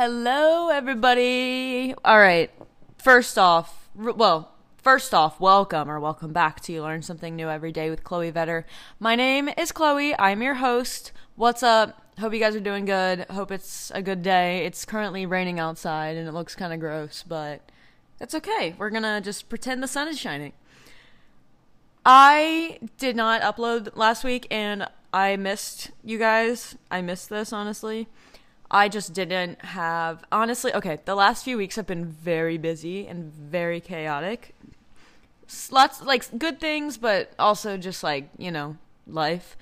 Hello, everybody. All right. First off, well, first off, welcome or welcome back to You Learn Something New Every Day with Chloe Vetter. My name is Chloe. I'm your host. What's up? Hope you guys are doing good. Hope it's a good day. It's currently raining outside and it looks kind of gross, but that's okay. We're going to just pretend the sun is shining. I did not upload last week and I missed you guys. I missed this, honestly. I just didn't have honestly. Okay, the last few weeks have been very busy and very chaotic. Lots like good things, but also just like you know life.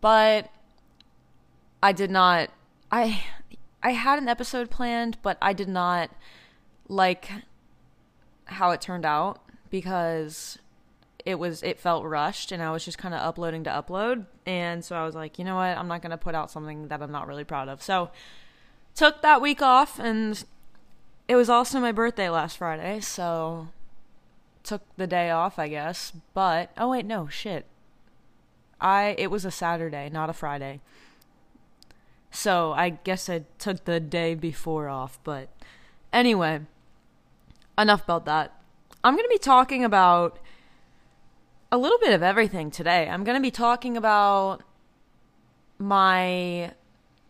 But I did not. I I had an episode planned, but I did not like how it turned out because it was it felt rushed and I was just kind of uploading to upload and so I was like, you know what? I'm not going to put out something that I'm not really proud of. So took that week off and it was also my birthday last Friday, so took the day off, I guess. But oh wait, no, shit. I it was a Saturday, not a Friday. So I guess I took the day before off, but anyway, enough about that. I'm going to be talking about a little bit of everything today. I'm going to be talking about my,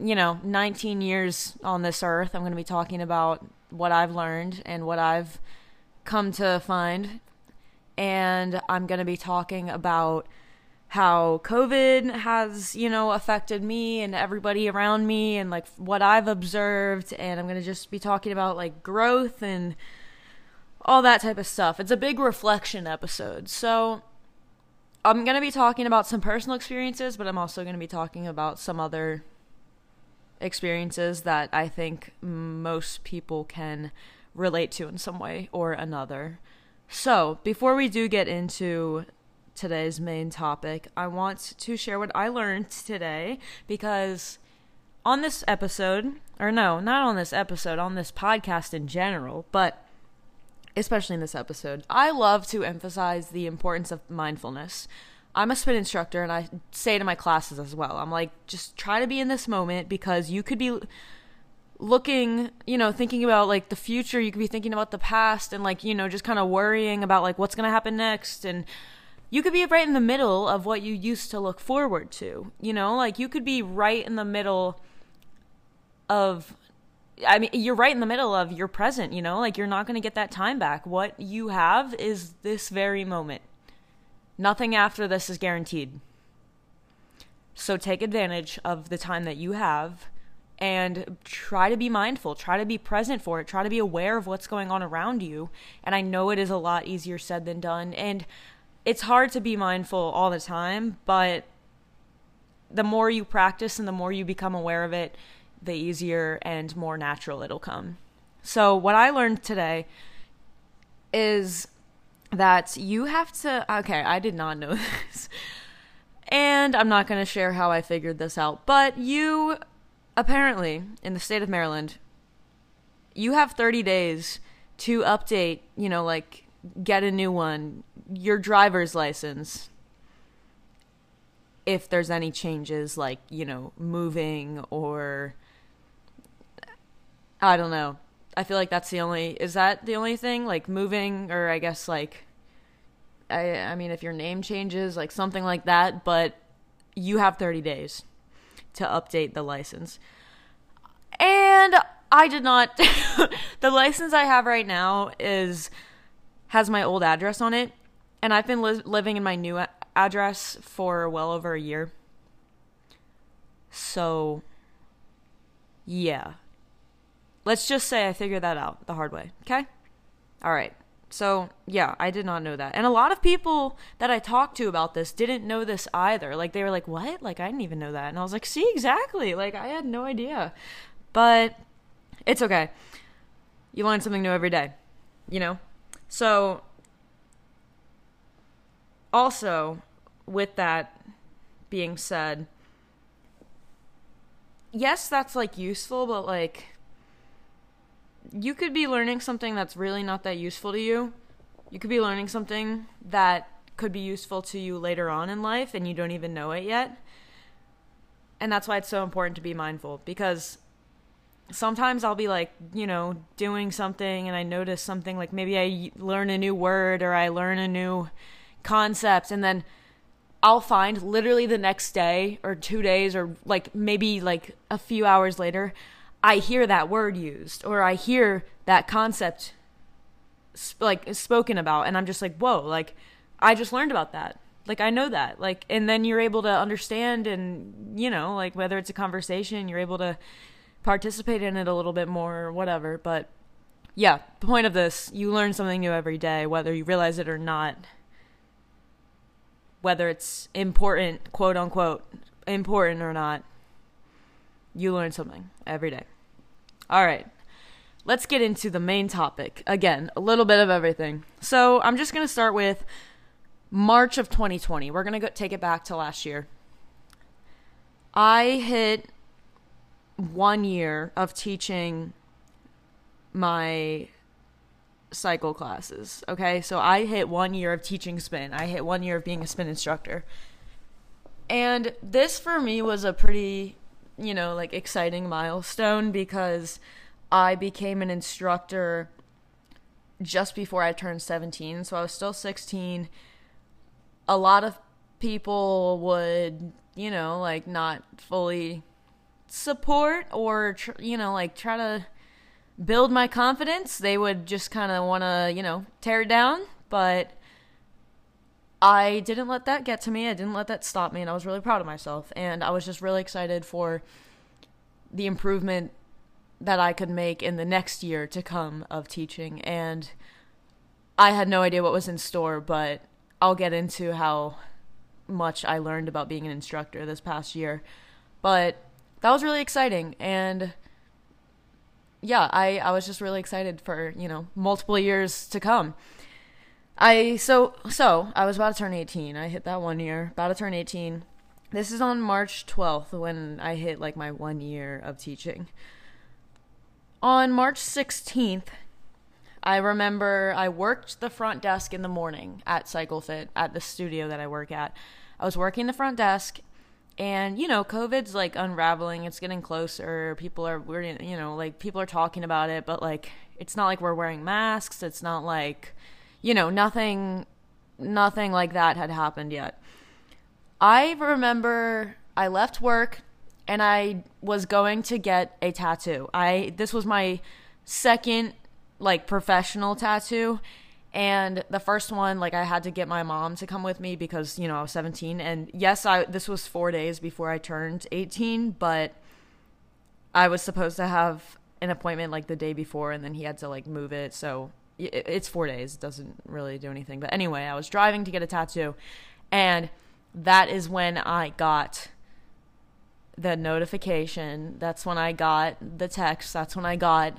you know, 19 years on this earth. I'm going to be talking about what I've learned and what I've come to find. And I'm going to be talking about how COVID has, you know, affected me and everybody around me and like what I've observed. And I'm going to just be talking about like growth and all that type of stuff. It's a big reflection episode. So, I'm going to be talking about some personal experiences, but I'm also going to be talking about some other experiences that I think most people can relate to in some way or another. So, before we do get into today's main topic, I want to share what I learned today because on this episode, or no, not on this episode, on this podcast in general, but especially in this episode, I love to emphasize the importance of mindfulness. I'm a spin instructor and I say to my classes as well. I'm like, just try to be in this moment because you could be looking, you know, thinking about like the future, you could be thinking about the past and like, you know, just kind of worrying about like what's going to happen next and you could be right in the middle of what you used to look forward to. You know, like you could be right in the middle of I mean, you're right in the middle of your present, you know, like you're not going to get that time back. What you have is this very moment. Nothing after this is guaranteed. So take advantage of the time that you have and try to be mindful, try to be present for it, try to be aware of what's going on around you. And I know it is a lot easier said than done. And it's hard to be mindful all the time, but the more you practice and the more you become aware of it, the easier and more natural it'll come. So, what I learned today is that you have to. Okay, I did not know this. And I'm not going to share how I figured this out, but you apparently, in the state of Maryland, you have 30 days to update, you know, like get a new one, your driver's license, if there's any changes like you know moving or i don't know i feel like that's the only is that the only thing like moving or i guess like i i mean if your name changes like something like that but you have 30 days to update the license and i did not the license i have right now is has my old address on it and i've been li- living in my new a- address for well over a year. So, yeah. Let's just say I figured that out the hard way, okay? All right. So, yeah, I did not know that. And a lot of people that I talked to about this didn't know this either. Like, they were like, what? Like, I didn't even know that. And I was like, see, exactly. Like, I had no idea. But it's okay. You learn something new every day, you know? So, also, with that being said, yes, that's like useful, but like you could be learning something that's really not that useful to you. You could be learning something that could be useful to you later on in life and you don't even know it yet. And that's why it's so important to be mindful because sometimes I'll be like, you know, doing something and I notice something like maybe I learn a new word or I learn a new concept and then I'll find literally the next day or 2 days or like maybe like a few hours later I hear that word used or I hear that concept like spoken about and I'm just like, "Whoa, like I just learned about that." Like I know that. Like and then you're able to understand and you know, like whether it's a conversation, you're able to participate in it a little bit more or whatever. But yeah, the point of this, you learn something new every day, whether you realize it or not. Whether it's important, quote unquote, important or not, you learn something every day. All right, let's get into the main topic. Again, a little bit of everything. So I'm just going to start with March of 2020. We're going to go take it back to last year. I hit one year of teaching my cycle classes. Okay, so I hit one year of teaching spin, I hit one year of being a spin instructor. And this for me was a pretty, you know, like exciting milestone because I became an instructor just before I turned 17. So I was still 16. A lot of people would, you know, like not fully support or tr- you know like try to build my confidence they would just kind of want to you know tear it down but i didn't let that get to me. I didn't let that stop me and i was really proud of myself. And i was just really excited for the improvement that i could make in the next year to come of teaching. And i had no idea what was in store but i'll get into how much i learned about being an instructor this past year. But that was really exciting. And yeah, I, I was just really excited for, you know, multiple years to come. I so so I was about to turn 18. I hit that one year, about to turn 18. This is on March 12th when I hit like my 1 year of teaching. On March 16th, I remember I worked the front desk in the morning at CycleFit at the studio that I work at. I was working the front desk and you know covid's like unraveling it's getting closer people are we're you know like people are talking about it but like it's not like we're wearing masks it's not like you know nothing nothing like that had happened yet. I remember i left work and i was going to get a tattoo. I this was my second like professional tattoo. And the first one like i had to get my mom to come with me because you know i was 17 and yes i this was four days before i turned 18 but i was supposed to have an appointment like the day before and then he had to like move it. So it's four days it doesn't really do anything but anyway i was driving to get a tattoo and that is when i got the notification that's when i got the text that's when i got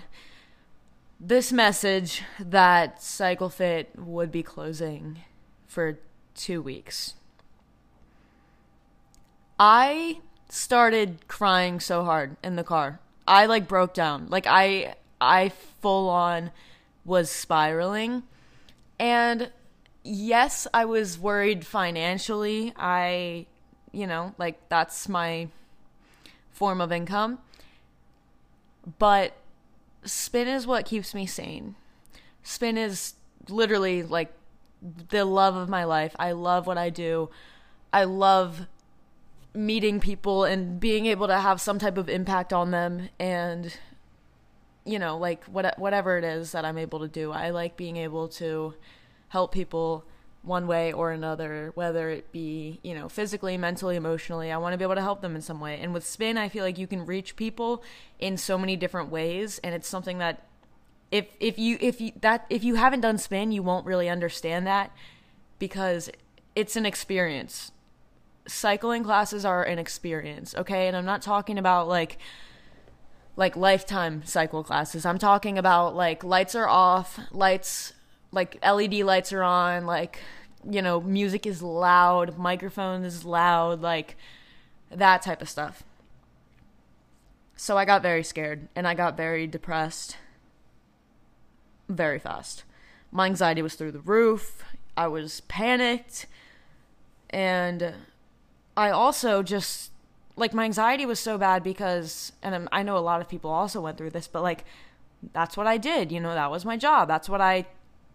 this message that CycleFit would be closing for two weeks. I started crying so hard in the car. I like broke down. Like I I full on was spiraling. And yes, I was worried financially. I you know, like that's my form of income. But spin is what keeps me sane. Spin is literally like the love of my life. I love what I do. I love meeting people and being able to have some type of impact on them and you know, like what whatever it is that I'm able to do. I like being able to help people one way or another, whether it be, you know, physically, mentally, emotionally. I want to be able to help them in some way. And with spin, I feel like you can reach people in so many different ways and it's something that if if you if you that if you haven't done spin, you won't really understand that because it's an experience. Cycling classes are an experience, okay? And I'm not talking about like like lifetime cycle classes. I'm talking about like lights are off, lights like LED lights are on, like you know, music is loud, microphone is loud, like that type of stuff. So I got very scared and I got very depressed very fast. My anxiety was through the roof. I was panicked and I also just like my anxiety was so bad because and I'm, know a lot of people also went through this but like that's what i did you know that was my job. That's what i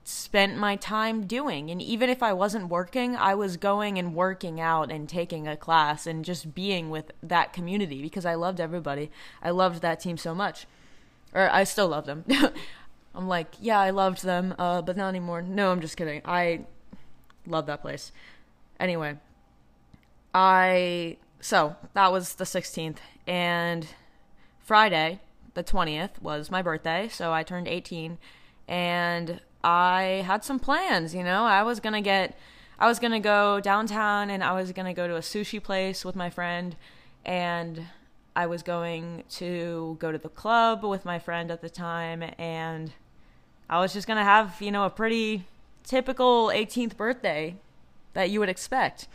spent my time doing. And even if i wasn't working i was going and working out and taking a class and just being with that community because i loved everybody. I loved that team so much. Or i still love them. I'm like yeah i loved them uh, but not anymore. No i'm just kidding. I love that place. Anyway i so that was the 16th and friday the 20th was my birthday so i turned 18 and i had some plans you know? I was gonna get i was gonna go downtown and i was gonna go to a sushi place with my friend and i was going to go to the club with my friend at the time and i was just gonna have you know a pretty typical 18th birthday that you would expect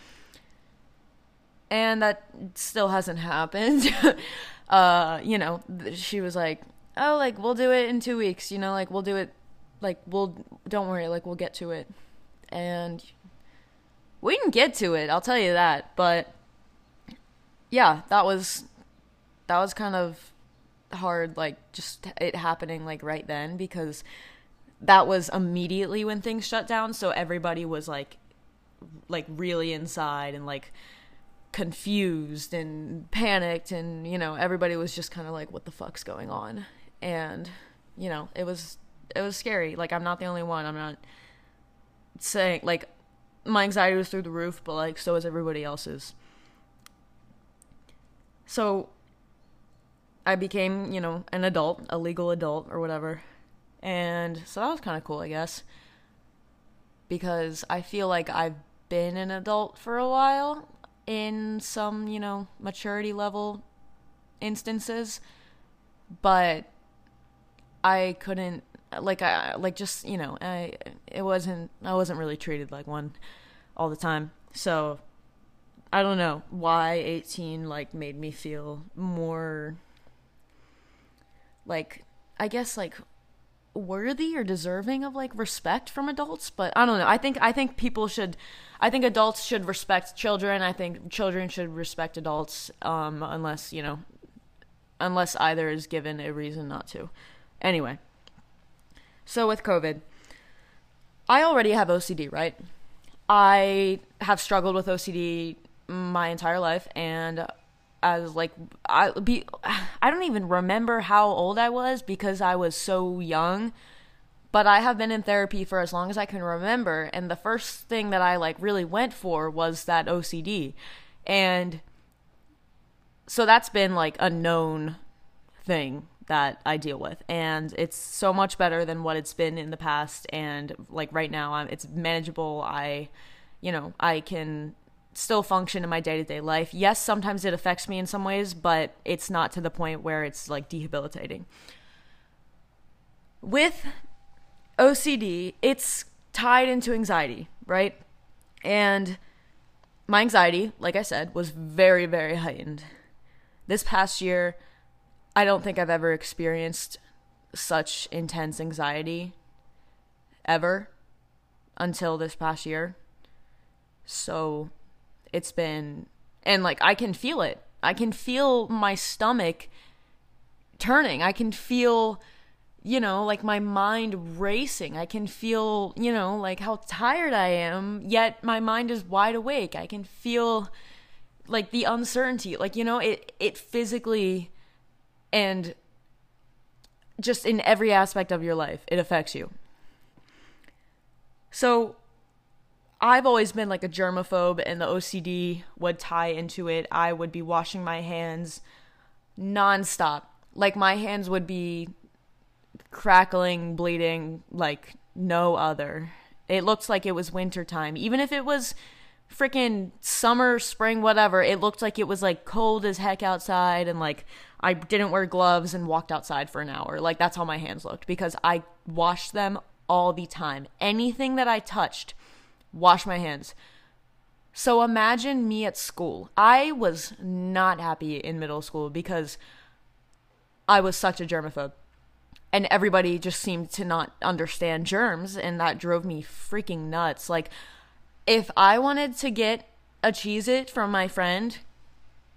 and that still hasn't happened. uh, you know, she was like, "Oh, like we'll do it in 2 weeks, you know, like we'll do it like we'll don't worry, like we'll get to it." And we can get to it, I'll tell you that, but yeah, that was that was kind of hard like just it happening like right then because that was immediately when things shut down so everybody was like like really inside and like confused and panicked and you know everybody was just kind of like what the fuck's going on? And you know it was it was scary. Like i'm not the only one. I'm not saying like my anxiety was through the roof but like so was everybody else's. So i became you know an adult a legal adult or whatever. And so that was kind of cool i guess. Because i feel like i've been an adult for a while in some, you know, maturity level instances, but I couldn't like I like just, you know, I it wasn't I wasn't really treated like one all the time. So I don't know why 18 like made me feel more like I guess like worthy or deserving of like respect from adults but i don't know. I think i think people should i think adults should respect children. I think children should respect adults um unless you know unless either is given a reason not to. Anyway so with covid i already have ocd right? I have struggled with ocd my entire life and as like I be I don't even remember how old I was because I was so young. But I have been in therapy for as long as I can remember and the first thing that I like really went for was that OCD. And so that's been like a known thing that I deal with and it's so much better than what it's been in the past and like right now I'm, it's manageable. I you know, I can still function in my day to day life. Yes, sometimes it affects me in some ways, but it's not to the point where it's like debilitating. With OCD, it's tied into anxiety, right? And my anxiety, like I said, was very, very heightened. This past year, I don't think I've ever experienced such intense anxiety ever until this past year. So it's been and like I can feel it. I can feel my stomach turning. I can feel you know, like my mind racing. I can feel, you know, like how tired I am, yet my mind is wide awake. I can feel like the uncertainty. Like, you know, it it physically and just in every aspect of your life, it affects you. So, I've always been like a germaphobe, and the OCD would tie into it. I would be washing my hands nonstop. Like my hands would be crackling, bleeding like no other. It looked like it was wintertime. Even if it was freaking summer, spring, whatever, it looked like it was like cold as heck outside and like I didn't wear gloves and walked outside for an hour. Like that's how my hands looked because I washed them all the time. Anything that I touched wash my hands. So imagine me at school. I was not happy in middle school because I was such a germaphobe. And everybody just seemed to not understand germs, and that drove me freaking nuts. Like, if I wanted to get a Cheez It from my friend,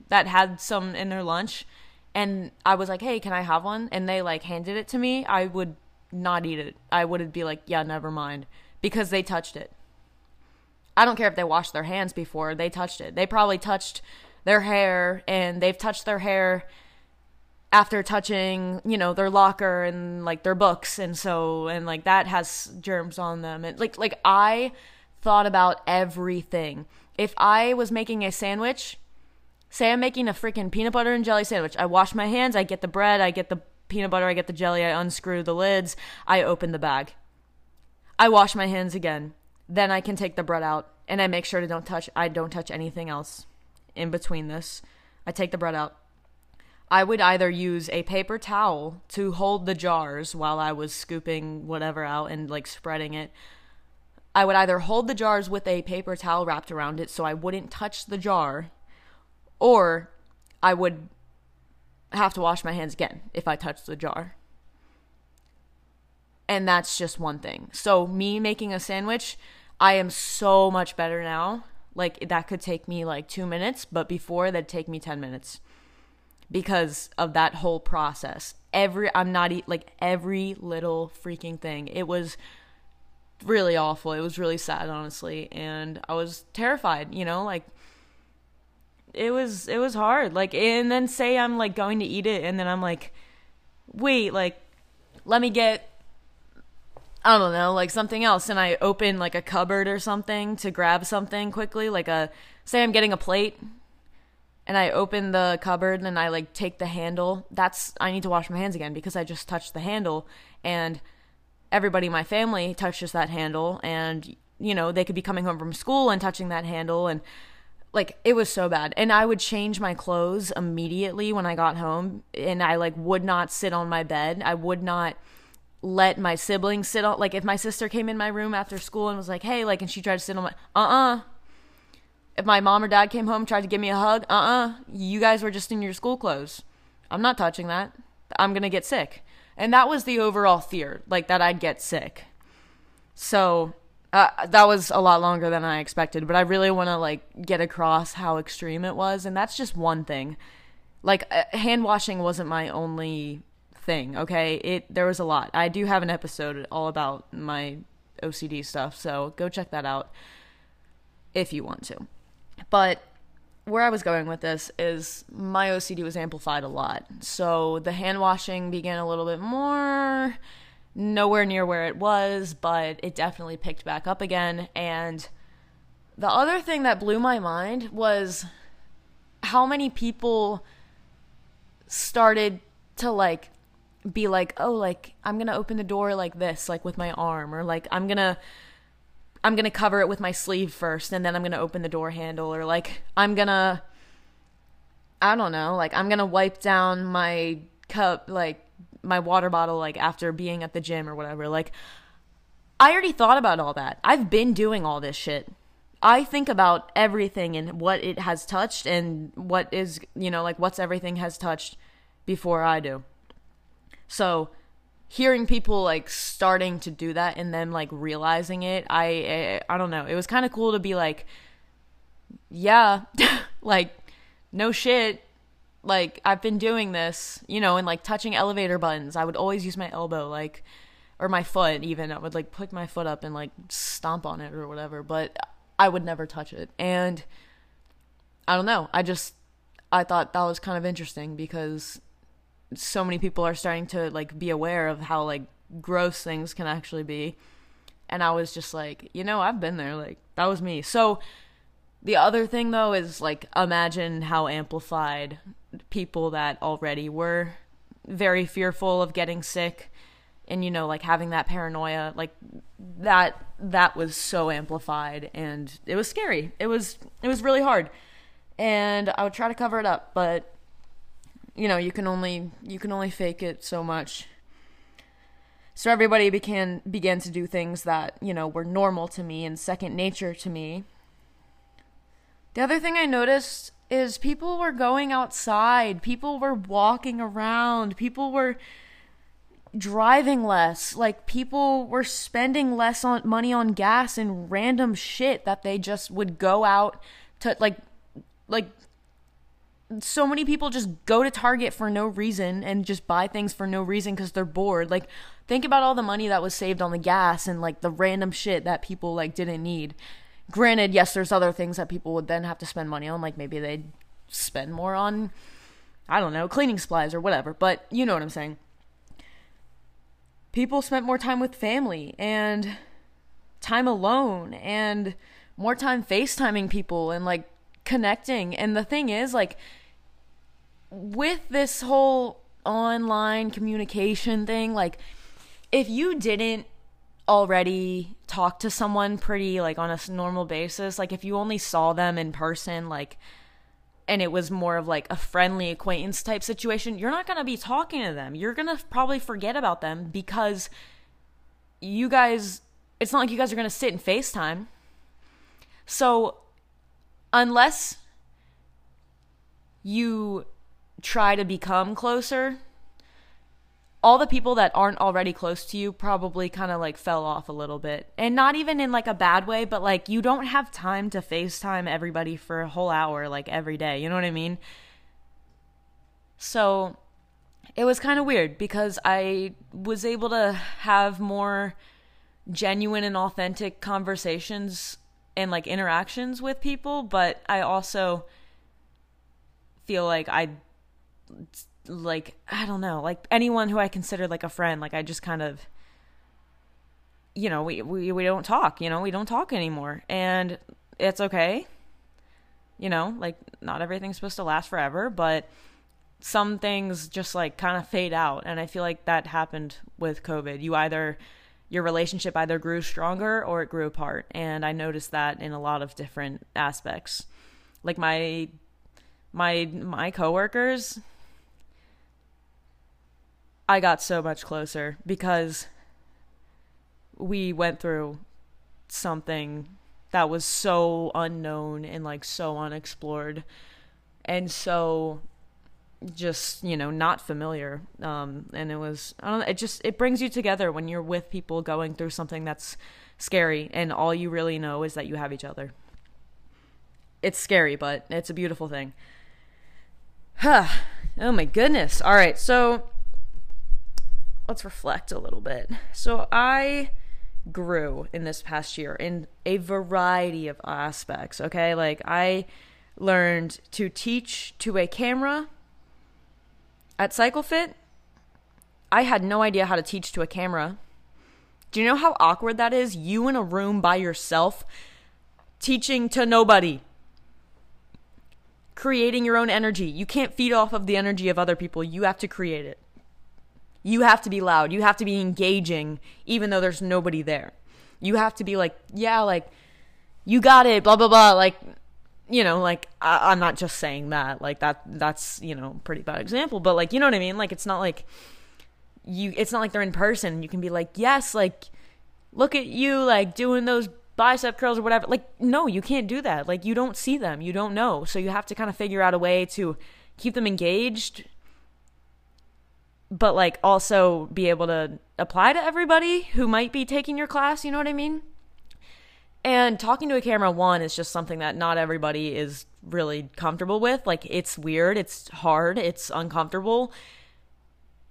that had some in their lunch and I was like, "Hey, can I have one?" and they like handed it to me, I would not eat it. I would be like, "Yeah, never mind," because they touched it. I don't care if they washed their hands before, they touched it. They probably touched their hair and they've touched their hair after touching, you know, their locker and like their books and so and like that has germs on them. And like like I thought about everything. If I was making a sandwich, say I'm making a freaking peanut butter and jelly sandwich, I wash my hands, I get the bread, I get the peanut butter, I get the jelly, I unscrew the lids, I open the bag. I wash my hands again. Then I can take the bread out and I make sure to don't touch I don't touch anything else in between this. I take the bread out. I would either use a paper towel to hold the jars while I was scooping whatever out and like spreading it. I would either hold the jars with a paper towel wrapped around it so I wouldn't touch the jar, or I would have to wash my hands again if I touched the jar. And that's just one thing. So, me making a sandwich, I am so much better now. Like, that could take me like two minutes, but before that'd take me 10 minutes because of that whole process. Every, I'm not eat like every little freaking thing. It was really awful. It was really sad, honestly. And I was terrified, you know, like, it was it was hard like and then say i'm like going to eat it and then i'm like wait like let me get I don't know, like something else, and I open like a cupboard or something to grab something quickly, like a say I'm getting a plate, and I open the cupboard and I like take the handle. That's I need to wash my hands again because I just touched the handle, and everybody in my family touches that handle, and you know they could be coming home from school and touching that handle, and like it was so bad and i would change my clothes immediately when i got home and i like would not sit on my bed i would not let my siblings sit on like if my sister came in my room after school and was like hey like and she tried to sit on my uh-uh. If my mom or dad came home tried to give me a hug uh-uh. You guys were just in your school clothes. I'm not touching that. I'm gonna get sick. And that was the overall fear like that i'd get sick. So uh, that was a lot longer than I expected, but I really want to like get across how extreme it was, and that's just one thing. Like uh, hand washing wasn't my only thing. Okay, it there was a lot. I do have an episode all about my OCD stuff, so go check that out if you want to. But where I was going with this is my OCD was amplified a lot. So the hand washing began a little bit more nowhere near where it was, but it definitely picked back up again. And the other thing that blew my mind was how many people started to like be like, oh, like I'm gonna open the door like this, like with my arm, or like I'm gonna. I'm gonna cover it with my sleeve first, and then I'm gonna open the door handle, or like I'm gonna, I don't know, like I'm gonna wipe down my cup, like my water bottle like after being at the gym or whatever. Like I already thought about all that. I've been doing all this shit. I think about everything and what it has touched and what is, you know, like what's everything has touched before I do. So, hearing people like starting to do that and then like realizing it, I I, I don't know. It was kind of cool to be like yeah, like no shit like I've been doing this, you know, and like touching elevator buttons. I would always use my elbow, like, or my foot. Even I would like put my foot up and like stomp on it or whatever. But I would never touch it. And I don't know. I just I thought that was kind of interesting because so many people are starting to like be aware of how like gross things can actually be. And I was just like, you know, I've been there. Like that was me. So the other thing though is like imagine how amplified people that already were very fearful of getting sick and you know like having that paranoia like that that was so amplified and it was scary it was it was really hard and i would try to cover it up but you know you can only you can only fake it so much. So everybody began began to do things that you know were normal to me and second nature to me. The other thing i noticed is people were going outside, people were walking around, people were driving less. Like people were spending less on money on gas and random shit that they just would go out to like like so many people just go to Target for no reason and just buy things for no reason because they're bored. Like, think about all the money that was saved on the gas and like the random shit that people like didn't need. Granted, yes, there's other things that people would then have to spend money on, like maybe they'd spend more on, I don't know, cleaning supplies or whatever, but you know what I'm saying. People spent more time with family and time alone and more time FaceTiming people and like connecting. And the thing is, like, with this whole online communication thing, like, if you didn't already talk to someone pretty like on a normal basis, like if you only saw them in person, like, and it was more of like a friendly acquaintance type situation, you're not going to be talking to them. You're going to probably forget about them because you guys, it's not like you guys are going to sit and FaceTime. So, unless you try to become closer, all the people that aren't already close to you probably kind of like fell off a little bit. And not even in like a bad way, but like you don't have time to FaceTime everybody for a whole hour like every day. You know what I mean? So it was kind of weird because I was able to have more genuine and authentic conversations and like interactions with people, but I also feel like I like I don't know, like anyone who I consider like a friend, like I just kind of you know, we we we don't talk, you know, we don't talk anymore. And it's okay. You know, like not everything's supposed to last forever, but some things just like kind of fade out and I feel like that happened with COVID. You either your relationship either grew stronger or it grew apart. And I noticed that in a lot of different aspects. Like my my my coworkers I got so much closer because we went through something that was so unknown and like so unexplored and so just you know not familiar. Um and it was i don't know it just it brings you together when you're with people going through something that's scary and all you really know is that you have each other. It's scary but it's a beautiful thing. Huh oh my goodness. All right so let's reflect a little bit. So i grew in this past year in a variety of aspects okay? Like i learned to teach to a camera at CycleFit, I had no idea how to teach to a camera. Do you know how awkward that is? You in a room by yourself, teaching to nobody, creating your own energy. You can't feed off of the energy of other people, you have to create it. You have to be loud, you have to be engaging, even though there's nobody there. You have to be like, yeah, like, you got it, blah, blah, blah. Like, you know, like I, am not just saying that. Like that that's, you know, pretty bad example, but like you know what I mean? Like it's not like you it's not like they're in person. You can be like, "Yes, like look at you like doing those bicep curls or whatever." Like no, you can't do that. Like you don't see them. You don't know. So you have to kind of figure out a way to keep them engaged but like also be able to apply to everybody who might be taking your class, you know what I mean? And talking to a camera, one, is just something that not everybody is really comfortable with. Like, it's weird, it's hard, it's uncomfortable.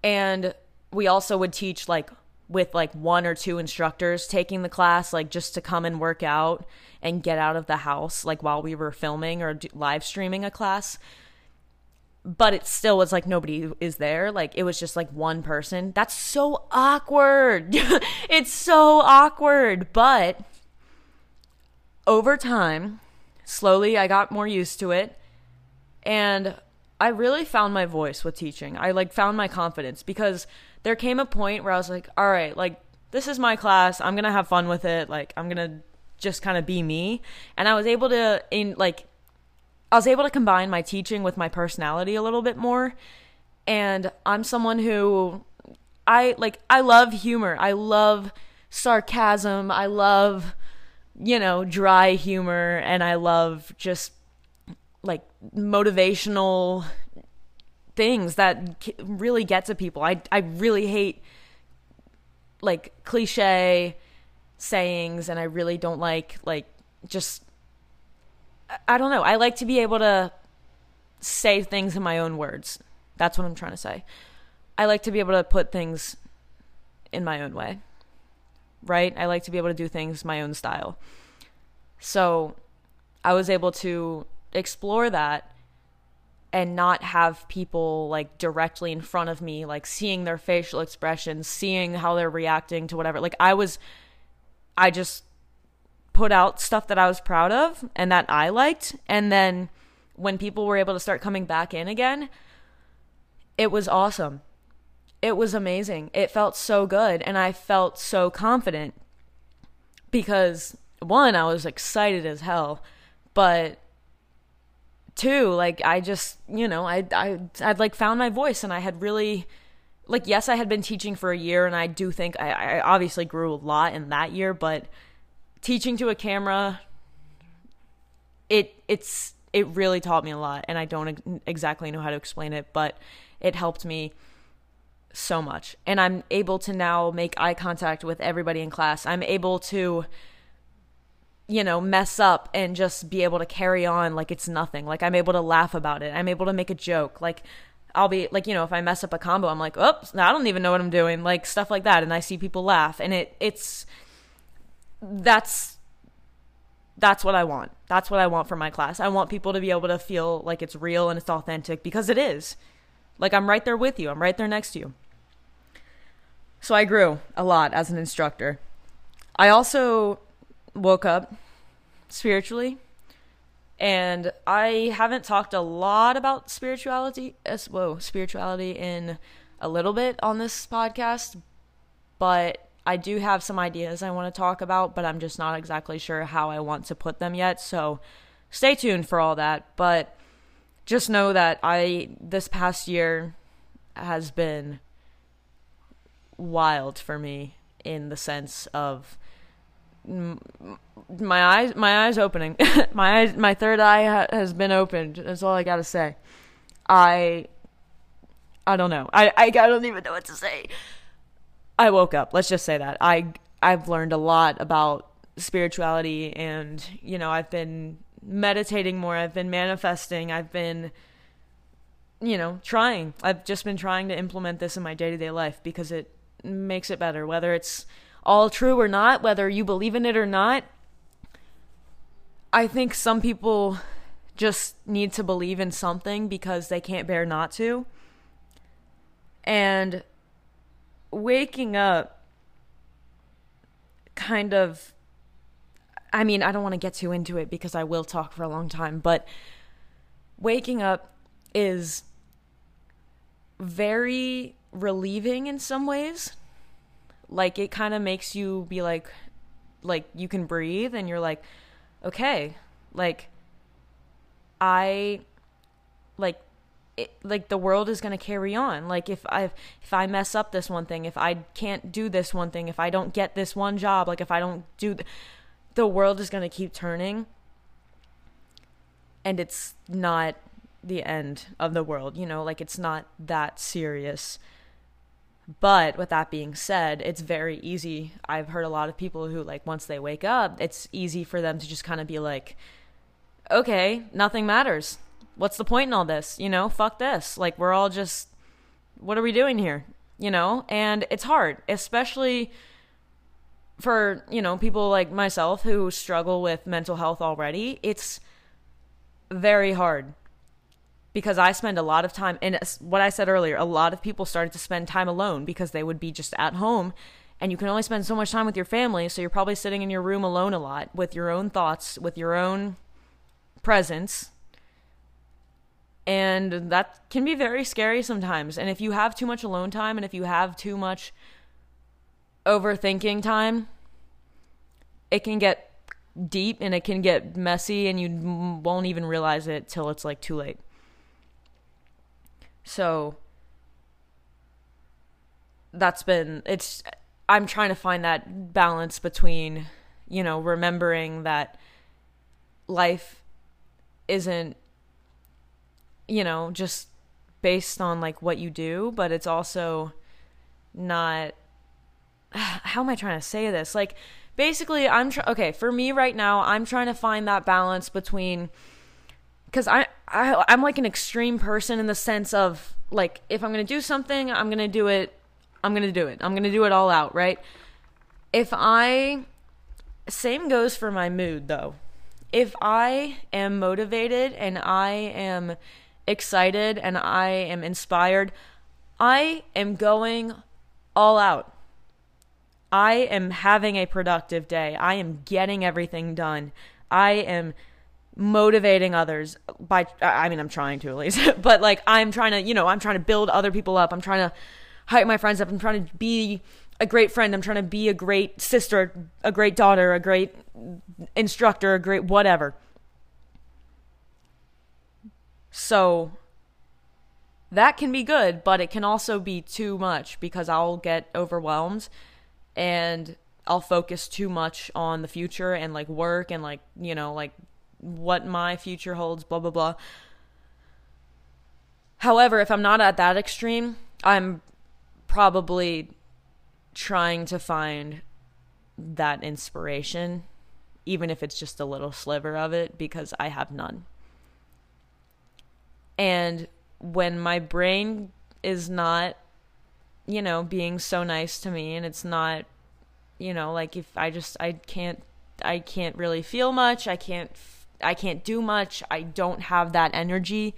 And we also would teach, like, with like one or two instructors taking the class, like, just to come and work out and get out of the house, like, while we were filming or live streaming a class. But it still was like nobody is there. Like, it was just like one person. That's so awkward. it's so awkward. But over time, slowly I got more used to it and I really found my voice with teaching. I like found my confidence because there came a point where I was like, all right, like this is my class. I'm going to have fun with it. Like I'm going to just kind of be me. And I was able to in like I was able to combine my teaching with my personality a little bit more. And I'm someone who I like I love humor. I love sarcasm. I love you know, dry humor and I love just like motivational things that really get to people. I I really hate like cliche sayings and I really don't like like just I don't know. I like to be able to say things in my own words. That's what I'm trying to say. I like to be able to put things in my own way. Right? I like to be able to do things my own style. So I was able to explore that and not have people like directly in front of me, like seeing their facial expressions, seeing how they're reacting to whatever. Like I was, I just put out stuff that I was proud of and that I liked. And then when people were able to start coming back in again, it was awesome. It was amazing. It felt so good. And I felt so confident because, one, I was excited as hell. But two, like, I just, you know, I, I, I'd like found my voice and I had really like yes i had been teaching for a year and i do think I, I, obviously grew a lot in that year but teaching to a camera it it's it really taught me a lot and i don't exactly know how to explain it but it helped me so much and i'm able to now make eye contact with everybody in class i'm able to you know mess up and just be able to carry on like it's nothing like i'm able to laugh about it i'm able to make a joke like I'll be like, you know, if I mess up a combo, I'm like, oops, I don't even know what I'm doing, like stuff like that, and I see people laugh, and it it's that's that's what I want. That's what I want for my class. I want people to be able to feel like it's real and it's authentic because it is. Like I'm right there with you. I'm right there next to you. So I grew a lot as an instructor. I also woke up spiritually and I haven't talked a lot about spirituality as whoa, spirituality in a little bit on this podcast, but I do have some ideas I want to talk about, but I'm just not exactly sure how I want to put them yet. So stay tuned for all that. But just know that I, this past year has been wild for me in the sense of my eyes my eyes opening my eyes my third eye ha- has been opened that's all i gotta say i i don't know I, I i don't even know what to say I woke up. Let's just say that. I I've learned a lot about spirituality and, you know, I've been meditating more. I've been manifesting. I've been you know, trying. I've just been trying to implement this in my day-to-day life because it makes it better whether it's all true or not, whether you believe in it or not. I think some people just need to believe in something because they can't bear not to. And waking up kind of I mean, I don't want to get too into it because I will talk for a long time, but waking up is very relieving in some ways. Like it kind of makes you be like like you can breathe and you're like okay, like I like it, like the world is going to carry on. Like if i if i mess up this one thing if i can't do this one thing if i don't get this one job like if i don't do th- the world is going to keep turning. And it's not the end of the world you know? Like it's not that serious but with that being said it's very easy i've heard a lot of people who like once they wake up it's easy for them to just kind of be like okay nothing matters what's the point in all this? You know, fuck this. Like we're all just what are we doing here? You know? And it's hard, especially for, you know, people like myself who struggle with mental health already. It's very hard because I spend a lot of time and what I said earlier, a lot of people started to spend time alone because they would be just at home and you can only spend so much time with your family, so you're probably sitting in your room alone a lot with your own thoughts, with your own presence, and that can be very scary sometimes. And if you have too much alone time and if you have too much overthinking time, it can get deep and it can get messy and you won't even realize it till it's like too late. So that's been it's I'm trying to find that balance between, you know, remembering that life isn't you know, just based on like what you do, but it's also not how am I trying to say this? Like basically I'm tr- okay, for me right now, I'm trying to find that balance between cuz I I I'm like an extreme person in the sense of like if I'm to do something, I'm to do it I'm to do it. I'm to do it all out, right? If I same goes for my mood though. If I am motivated and I am excited and I am inspired, I am going all out. I am having a productive day. I am getting everything done. I am motivating others by I mean I'm trying to at least but like I'm trying to you know I'm trying to build other people up. I'm trying to hype my friends up. I'm trying to be a great friend. I'm trying to be a great sister a great daughter a great instructor a great whatever. So that can be good but it can also be too much because I'll get overwhelmed and I'll focus too much on the future and like work and like you know like what my future holds, blah, blah, blah. However, if I'm not at that extreme, I'm probably trying to find that inspiration, even if it's just a little sliver of it, because I have none. And when my brain is not, you know, being so nice to me and it's not, you know, like if I just, I can't, I can't really feel much, I can't I can't do much. I don't have that energy.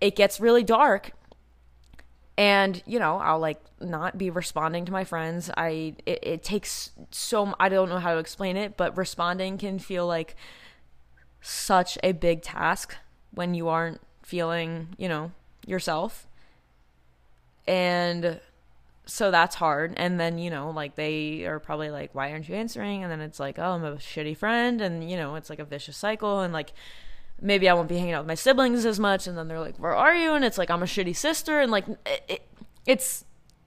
It gets really dark. And, you know, I'll like not be responding to my friends. I it, it takes so I don't know how to explain it, but responding can feel like such a big task when you aren't feeling, you know, yourself. And so that's hard. And then you know like they are probably like why aren't you answering? And then it's like oh i'm a shitty friend. And you know it's like a vicious cycle. And like maybe i won't be hanging out with my siblings as much. And then they're like where are you? And it's like i'm a shitty sister. And like it, it, it's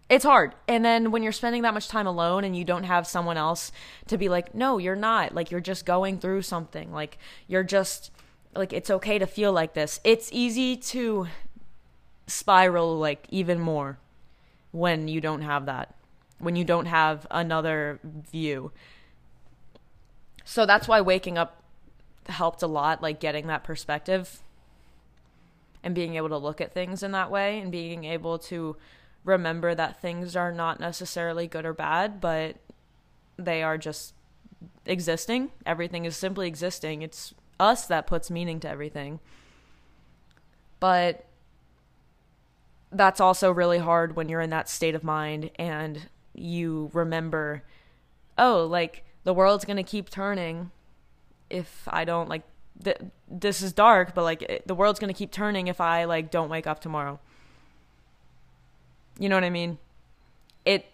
it's hard. And then when you're spending that much time alone and you don't have someone else to be like no you're not. Like you're just going through something. Like you're just like it's okay to feel like this. It's easy to spiral like even more when you don't have that, when you don't have another view. So that's why waking up helped a lot, like getting that perspective and being able to look at things in that way and being able to remember that things are not necessarily good or bad, but they are just existing. Everything is simply existing. It's us that puts meaning to everything. But that's also really hard when you're in that state of mind and you remember, oh, like the world's going to keep turning if I don't like th- this is dark, but like it, the world's going to keep turning if I like don't wake up tomorrow. You know what I mean? It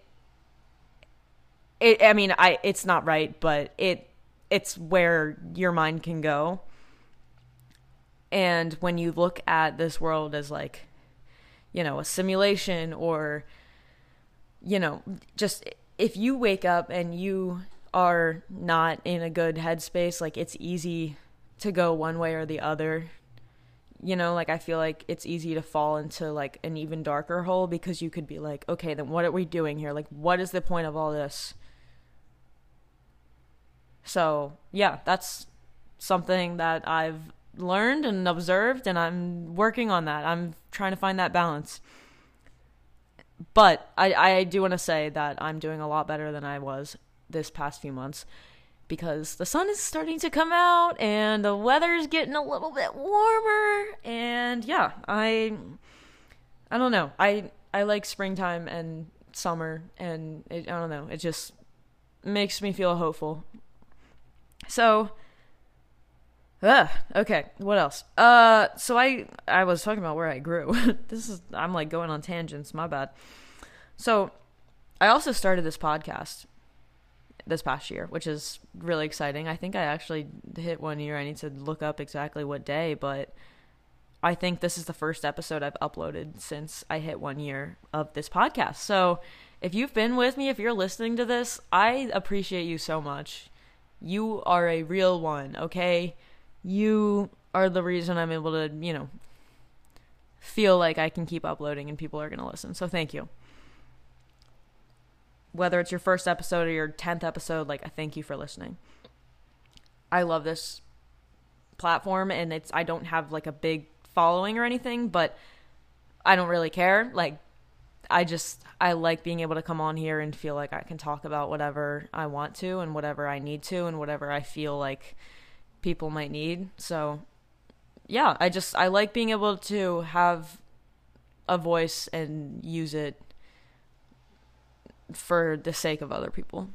it I mean, I it's not right, but it it's where your mind can go. And when you look at this world as like you know, a simulation or, you know, just if you wake up and you are not in a good headspace, like it's easy to go one way or the other. You know, like I feel like it's easy to fall into like an even darker hole because you could be like, okay, then what are we doing here? Like, what is the point of all this? So, yeah, that's something that I've learned and observed, and I'm working on that. I'm trying to find that balance. But I, I do want to say that I'm doing a lot better than I was this past few months because the sun is starting to come out and the weather's getting a little bit warmer and yeah i i don't know i i like springtime and summer and it, i don't know it just makes me feel hopeful so Ugh, okay, what else? Uh, so I I was talking about where I grew. this is I'm like going on tangents. My bad. So, I also started this podcast this past year, which is really exciting. I think I actually hit one year. I need to look up exactly what day, but I think this is the first episode I've uploaded since I hit one year of this podcast. So, if you've been with me, if you're listening to this, I appreciate you so much. You are a real one, okay? You are the reason I'm able to, you know, feel like I can keep uploading and people are going to listen. So thank you. Whether it's your first episode or your 10th episode, like, I thank you for listening. I love this platform and it's I don't have like a big following or anything, but I don't really care. Like I just I like being able to come on here and feel like I can talk about whatever I want to and whatever I need to and whatever I feel like people might need. So yeah, I just I like being able to have a voice and use it for the sake of other people.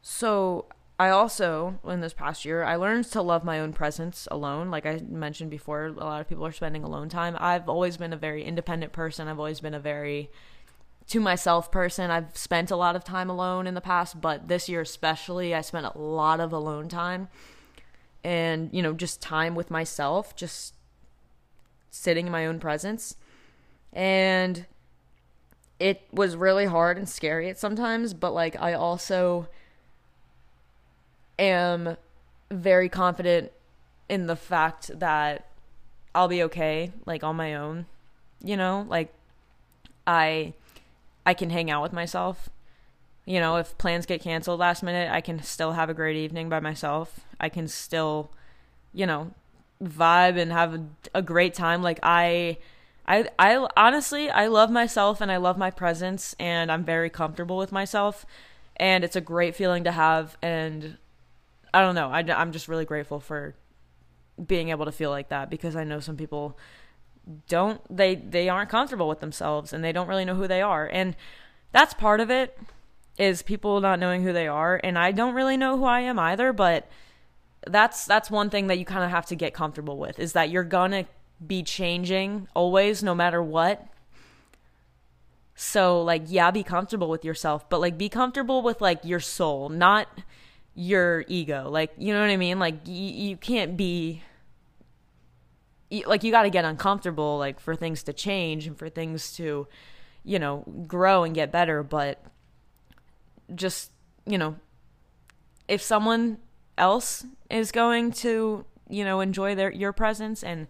So I also, in this past year, I learned to love my own presence alone. Like I mentioned before, a lot of people are spending alone time. I've always been a very independent person. I've always been a very to myself person. I've spent a lot of time alone in the past, but this year especially, I spent a lot of alone time and, you know, just time with myself, just sitting in my own presence. And it was really hard and scary at sometimes, but like I also am very confident in the fact that I'll be okay like on my own. You know, like I I can hang out with myself. You know, if plans get canceled last minute, I can still have a great evening by myself. I can still, you know, vibe and have a, a great time like I I I honestly I love myself and I love my presence and I'm very comfortable with myself and it's a great feeling to have and I don't know I, I'm just really grateful for being able to feel like that because I know some people don't they they aren't comfortable with themselves and they don't really know who they are. And that's part of it is people not knowing who they are. And I don't really know who I am either but that's that's one thing that you kind of have to get comfortable with is that you're gonna be changing always no matter what. So like yeah be comfortable with yourself but like be comfortable with like your soul not your ego. Like you know what i mean? Like y- you can't be like you got to get uncomfortable like for things to change and for things to you know grow and get better but just you know if someone else is going to you know enjoy their your presence and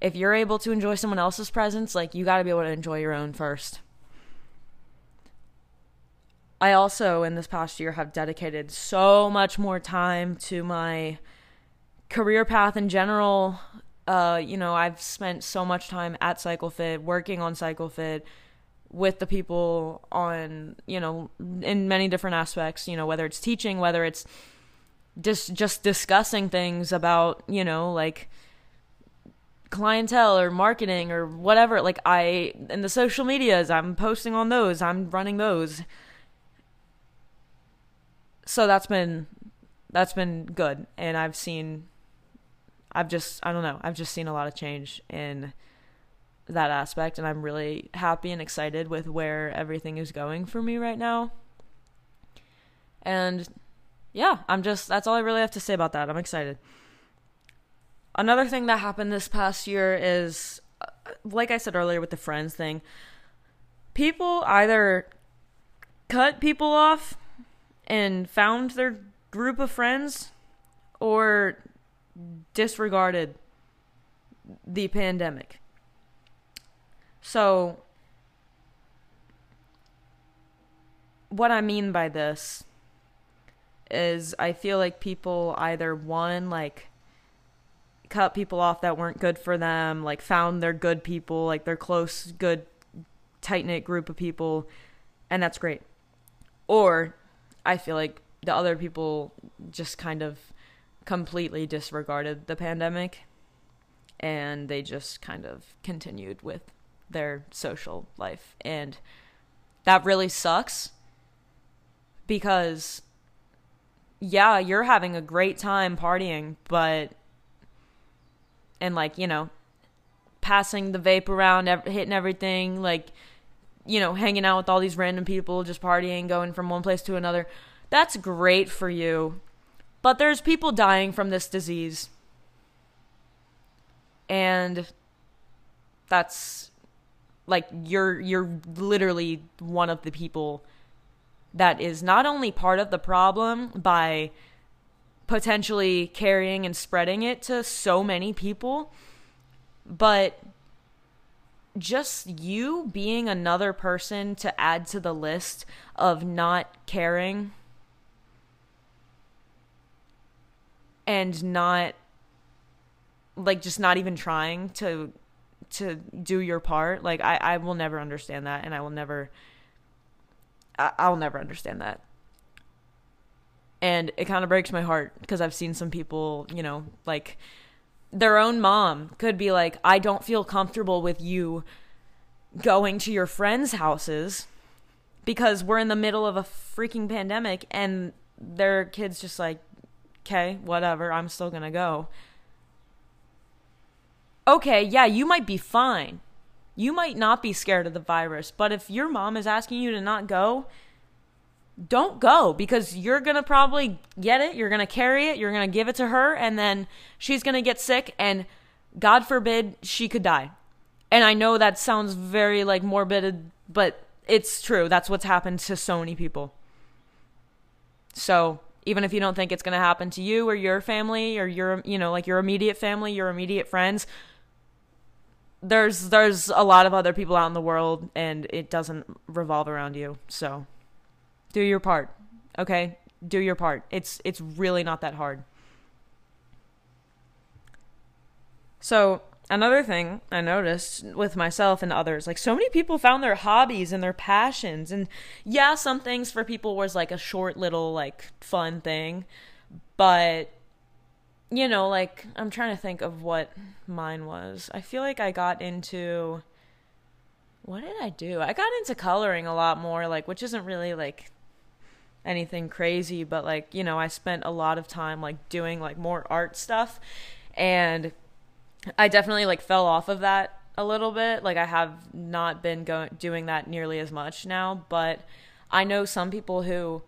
if you're able to enjoy someone else's presence like you got to be able to enjoy your own first. I also in this past year have dedicated so much more time to my career path in general uh, you know i've spent so much time at cyclefit working on cyclefit with the people on you know in many different aspects you know whether it's teaching whether it's just just discussing things about you know like clientele or marketing or whatever. Like i in the social medias i'm posting on those i'm running those. So that's been that's been good. And i've seen i've just i don't know i've just seen a lot of change in that aspect and i'm really happy and excited with where everything is going for me right now and yeah, I'm just that's all I really have to say about that. I'm excited. Another thing that happened this past year is uh, like I said earlier with the friends thing. People either cut people off and found their group of friends or disregarded the pandemic. So, what I mean by this is I feel like people either one like cut people off that weren't good for them, like found their good people, like their close, good, tight knit group of people, and that's great. Or I feel like the other people just kind of completely disregarded the pandemic and they just kind of continued with their social life. And that really sucks because yeah, you're having a great time partying, but and like, you know, passing the vape around, hitting everything, like, you know, hanging out with all these random people, just partying, going from one place to another. That's great for you. But there's people dying from this disease. And that's like you're you're literally one of the people that is not only part of the problem by potentially carrying and spreading it to so many people, but just you being another person to add to the list of not caring and not like just not even trying to to do your part like i i will never understand that and i will never I, i'll never understand that. And it kind of breaks my heart because i've seen some people you know like their own mom could be like i don't feel comfortable with you going to your friends houses because we're in the middle of a freaking pandemic and their kids just like okay whatever i'm still gonna go okay, yeah, you might be fine. You might not be scared of the virus, but if your mom is asking you to not go, don't go because you're going to probably get it. You're going to carry it. You're going to give it to her, and then she's going to get sick, and God forbid she could die. And I know that sounds very like morbid, but it's true. That's what's happened to so many people. So even if you don't think it's going to happen to you or your family or your, you know, like your immediate family, your immediate friends, there's there's a lot of other people out in the world and it doesn't revolve around you. So do your part. Okay? Do your part. It's it's really not that hard. So, another thing I noticed with myself and others, like so many people found their hobbies and their passions and yeah, some things for people was like a short little like fun thing, but you know, like I'm trying to think of what mine was. I feel like I got into what did I do? I got into coloring a lot more, like which isn't really like anything crazy, but like, you know, I spent a lot of time like doing like more art stuff and I definitely like fell off of that a little bit. Like I have not been going doing that nearly as much now, but I know some people who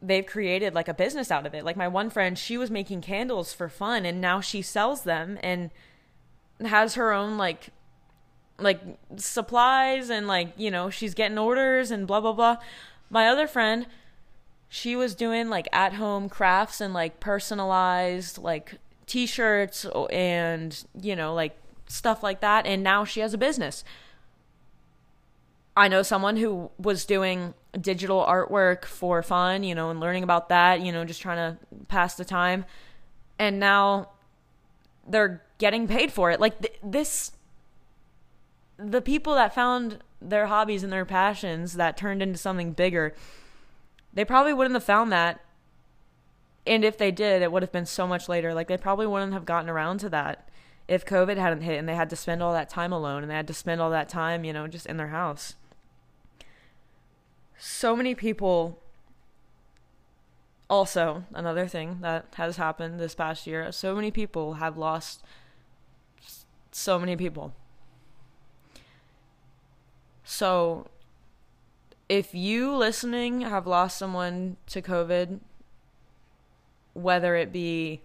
they've created like a business out of it. Like my one friend, she was making candles for fun and now she sells them and has her own like like supplies and like, you know, she's getting orders and blah blah blah. My other friend, she was doing like at home crafts and like personalized like t-shirts and, you know, like stuff like that and now she has a business. I know someone who was doing digital artwork for fun, you know, and learning about that, you know, just trying to pass the time. And now they're getting paid for it. Like th- this the people that found their hobbies and their passions that turned into something bigger, they probably wouldn't have found that. And if they did, it would have been so much later. Like they probably wouldn't have gotten around to that if COVID hadn't hit and they had to spend all that time alone and they had to spend all that time, you know, just in their house so many people also another thing that has happened this past year so many people have lost so many people so if you listening have lost someone to covid whether it be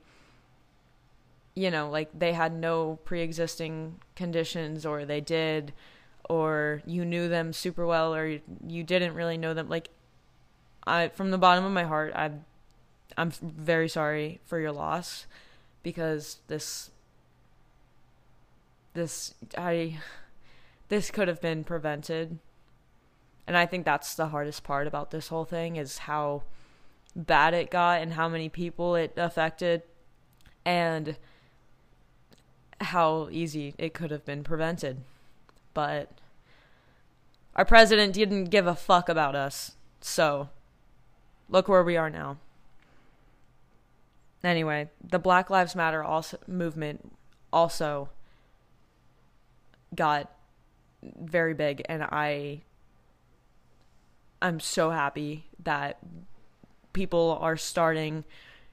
you know like they had no pre-existing conditions or they did or you knew them super well or you didn't really know them like I from the bottom of my heart I I'm very sorry for your loss because this this I this could have been prevented. And I think that's the hardest part about this whole thing is how bad it got and how many people it affected and how easy it could have been prevented but our president didn't give a fuck about us. So, look where we are now. Anyway, the Black Lives Matter also movement also got very big and I I'm so happy that people are starting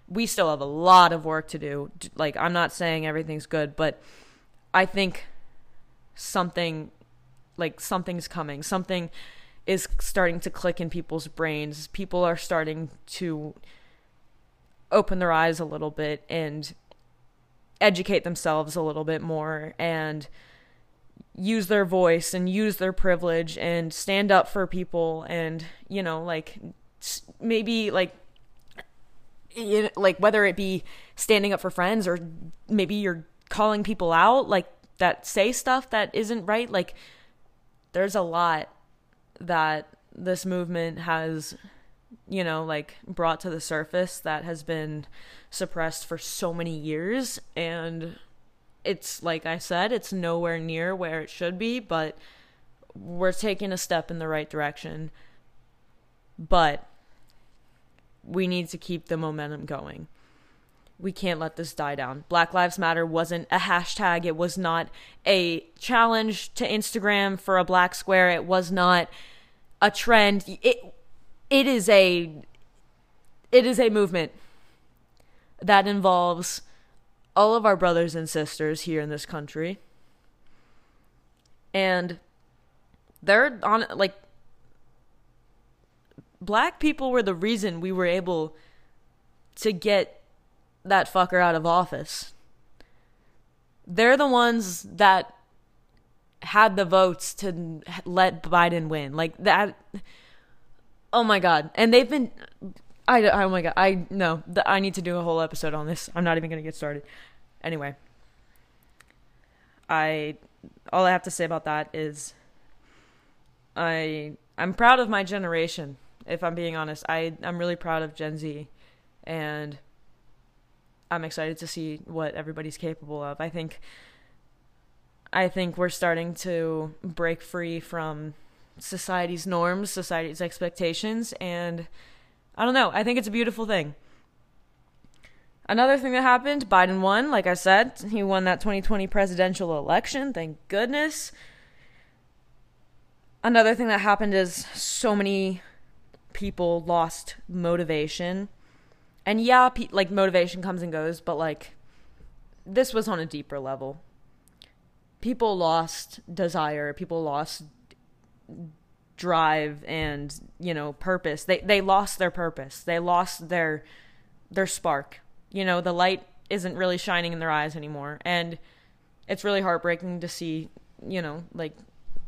we still have a lot of work to do. Like I'm not saying everything's good, but I think something like something's coming something is starting to click in people's brains people are starting to open their eyes a little bit and educate themselves a little bit more and use their voice and use their privilege and stand up for people and you know like maybe like you know, like whether it be standing up for friends or maybe you're calling people out like that say stuff that isn't right like there's a lot that this movement has you know, like brought to the surface that has been suppressed for so many years. And it's, like I said, it's nowhere near where it should be, but we're taking a step in the right direction. But we need to keep the momentum going. We can't let this die down. Black Lives Matter wasn't a hashtag. It was not a challenge to Instagram for a black square. It was not a trend. It it is a it is a movement that involves all of our brothers and sisters here in this country. And they're on like black people were the reason we were able to get that fucker out of office. They're the ones that had the votes to let Biden win. Like that Oh my god. And they've been I oh my god. I know. I need to do a whole episode on this. I'm not even going to get started. Anyway, I all I have to say about that is I I'm proud of my generation. If I'm being honest, I I'm really proud of Gen Z, and I'm excited to see what everybody's capable of. I think I think we're starting to break free from society's norms, society's expectations, and I don't know. I think it's a beautiful thing. Another thing that happened, Biden won. Like I said, he won that 2020 presidential election. Thank goodness. Another thing that happened is so many people lost motivation. And yeah, pe- like motivation comes and goes, but like this was on a deeper level. People lost desire, people lost drive and, you know, purpose. They they lost their purpose. They lost their their spark. You know, the light isn't really shining in their eyes anymore. And it's really heartbreaking to see, you know, like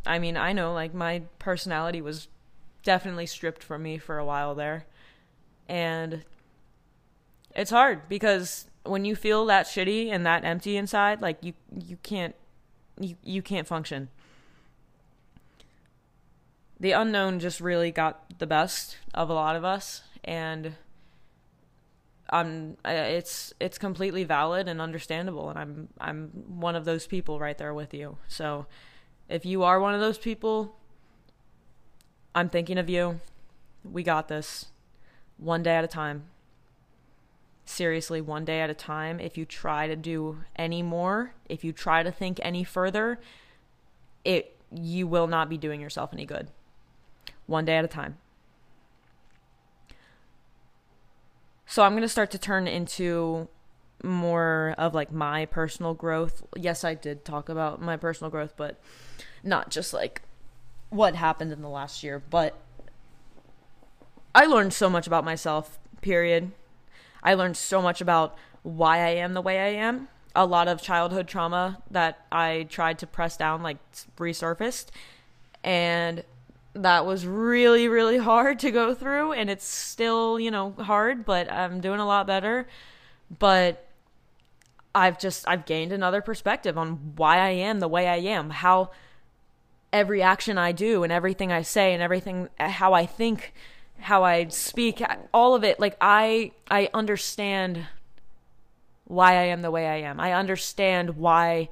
I mean, I know like my personality was definitely stripped from me for a while there. And it's hard because when you feel that shitty and that empty inside, like you you can't you you can't function. The unknown just really got the best of a lot of us and I'm it's it's completely valid and understandable and I'm I'm one of those people right there with you. So if you are one of those people, I'm thinking of you. We got this. One day at a time. Seriously, one day at a time. If you try to do any more, if you try to think any further, it you will not be doing yourself any good. One day at a time. So I'm going to start to turn into more of like my personal growth. Yes, I did talk about my personal growth, but not just like what happened in the last year, but I learned so much about myself, period. I learned so much about why I am the way I am. A lot of childhood trauma that I tried to press down like resurfaced and that was really really hard to go through and it's still, you know, hard, but I'm doing a lot better. But I've just I've gained another perspective on why I am the way I am, how every action I do and everything I say and everything uh, how I think, how I speak, uh, all of it like I I understand why I am the way I am. I understand why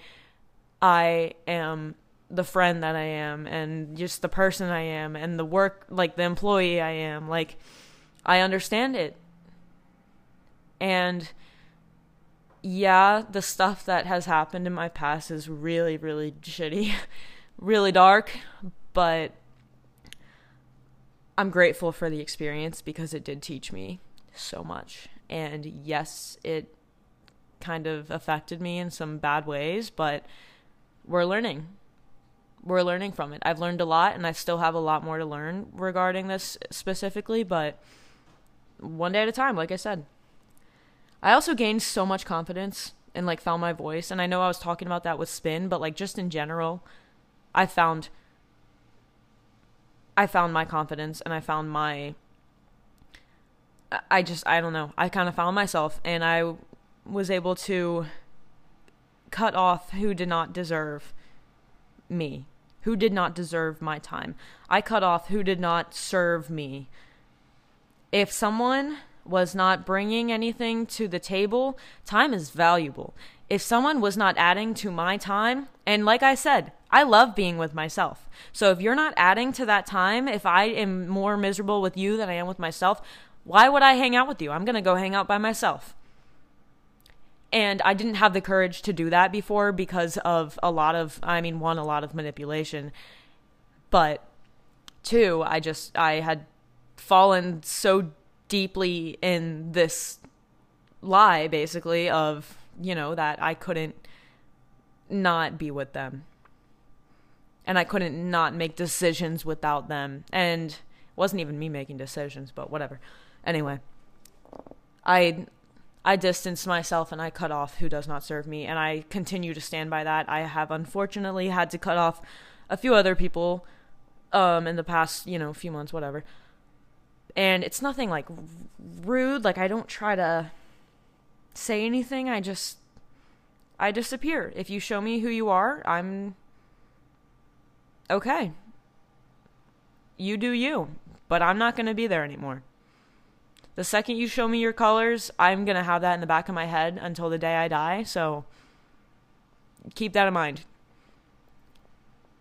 I am the friend that I am and just the person I am and the work like the employee I am. Like I understand it. And yeah, the stuff that has happened in my past is really, really shitty, really dark, but I'm grateful for the experience because it did teach me so much. And yes, it kind of affected me in some bad ways, but we're learning. We're learning from it. I've learned a lot and I still have a lot more to learn regarding this specifically, but one day at a time, like I said. I also gained so much confidence and like found my voice. And I know I was talking about that with spin, but like just in general, I found I found my confidence and I found my I just I don't know. I kind of found myself and I was able to cut off who did not deserve me, who did not deserve my time. I cut off who did not serve me If someone was not bringing anything to the table, time is valuable. If someone was not adding to my time, and like I said, I love being with myself. So if you're not adding to that time, if I am more miserable with you than I am with myself, why would I hang out with you? I'm going to go hang out by myself. And I didn't have the courage to do that before because of a lot of, I mean, one, a lot of manipulation. But two, I just, I had fallen so deeply in this lie, basically, of, you know, that I couldn't not be with them. And I couldn't not make decisions without them. And it wasn't even me making decisions, but whatever. Anyway, I I distanced myself and I cut off who does not serve me, and I continue to stand by that. I have unfortunately had to cut off a few other people um, in the past, you know, few months, whatever. And it's nothing like rude. Like I don't try to say anything. I just I disappear. If you show me who you are, I'm okay. You do you, but I'm not going to be there anymore. The second you show me your colors, I'm going to have that in the back of my head until the day I die. So keep that in mind.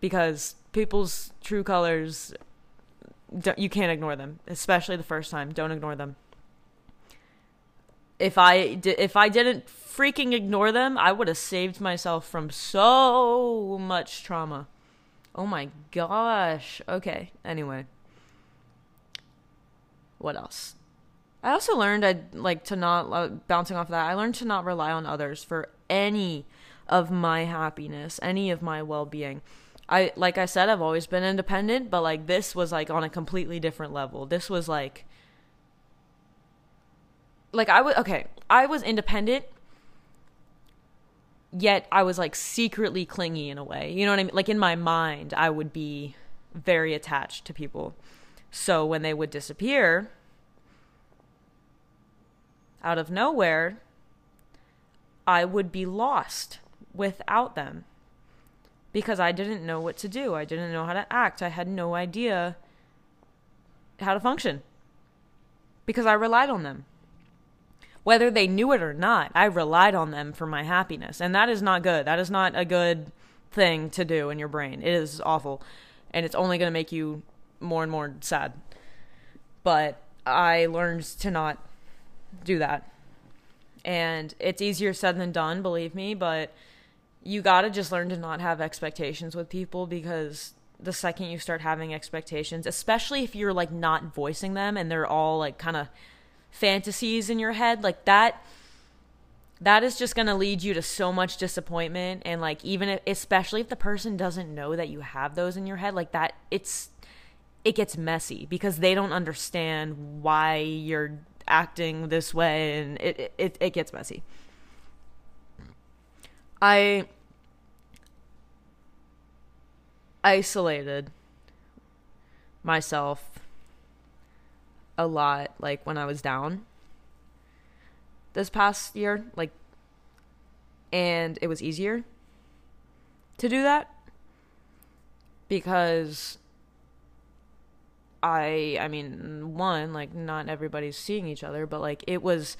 Because people's true colors, you can't ignore them, especially the first time. Don't ignore them. If I if I didn't freaking ignore them, I would have saved myself from so much trauma. Oh my gosh. Okay. Anyway. What else? I also learned I like to not uh, bouncing off of that. I learned to not rely on others for any of my happiness, any of my well-being. I like I said I've always been independent, but like this was like on a completely different level. This was like like I was okay, I was independent yet I was like secretly clingy in a way. You know what I mean? Like in my mind, I would be very attached to people. So when they would disappear, out of nowhere, I would be lost without them because I didn't know what to do. I didn't know how to act. I had no idea how to function because I relied on them. Whether they knew it or not, I relied on them for my happiness. And that is not good. That is not a good thing to do in your brain. It is awful. And it's only going to make you more and more sad. But I learned to not do that. And it's easier said than done, believe me, but you got to just learn to not have expectations with people because the second you start having expectations, especially if you're like not voicing them and they're all like kind of fantasies in your head, like that that is just going to lead you to so much disappointment and like even if, especially if the person doesn't know that you have those in your head like that it's it gets messy because they don't understand why you're acting this way and it, it, it gets messy. I isolated myself a lot like when I was down this past year like and it was easier to do that because I I mean one like not everybody's seeing each other but like it was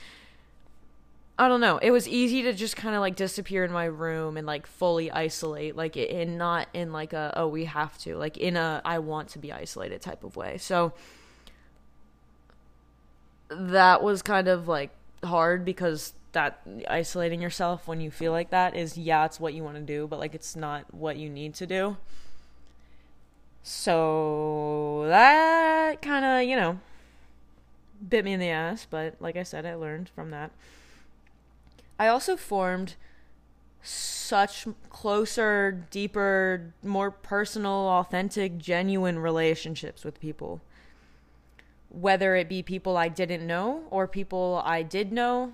I don't know. It was easy to just kind of like disappear in my room and like fully isolate, like in not in like a oh we have to, like in a I want to be isolated type of way. So that was kind of like hard because that isolating yourself when you feel like that is yeah, it's what you want to do, but like it's not what you need to do. So that kind of, you know, bit me in the ass, but like I said, I learned from that. I also formed such closer, deeper, more personal, authentic, genuine relationships with people. Whether it be people I didn't know or people I did know.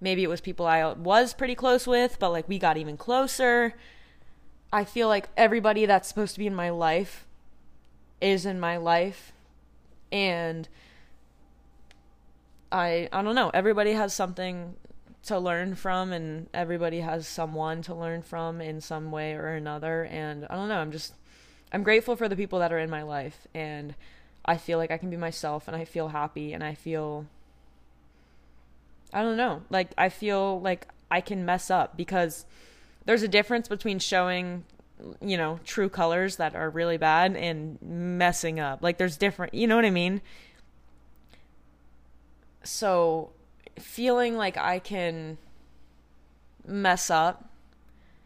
Maybe it was people I was pretty close with, but like we got even closer I feel like everybody that's supposed to be in my life is in my life and I I don't know, everybody has something to learn from and everybody has someone to learn from in some way or another and I don't know, I'm just I'm grateful for the people that are in my life and I feel like I can be myself and I feel happy and I feel I don't know. Like I feel like I can mess up because there's a difference between showing you know true colors that are really bad and messing up. Like there's different, you know what I mean? So feeling like I can mess up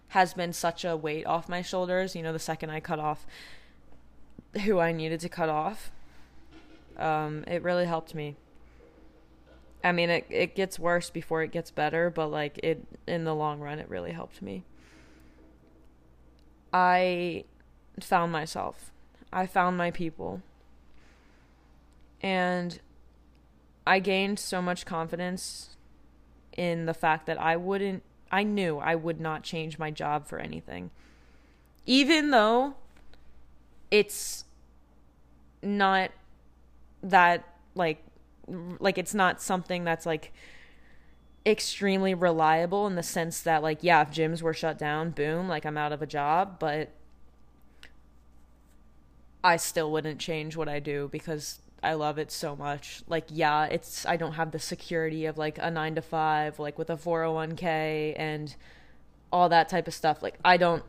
has been such a weight off my shoulders, you know, the second I cut off who I needed to cut off. Um, it really helped me. I mean, it it gets worse before it gets better, but like it in the long run, it really helped me. I found myself. I found my people. And I gained so much confidence in the fact that I wouldn't I knew I would not change my job for anything. Even though it's not that like like it's not something that's like extremely reliable in the sense that like yeah if gyms were shut down boom like i'm out of a job but i still wouldn't change what i do because i love it so much like yeah it's i don't have the security of like a 9 to 5 like with a 401k and all that type of stuff like i don't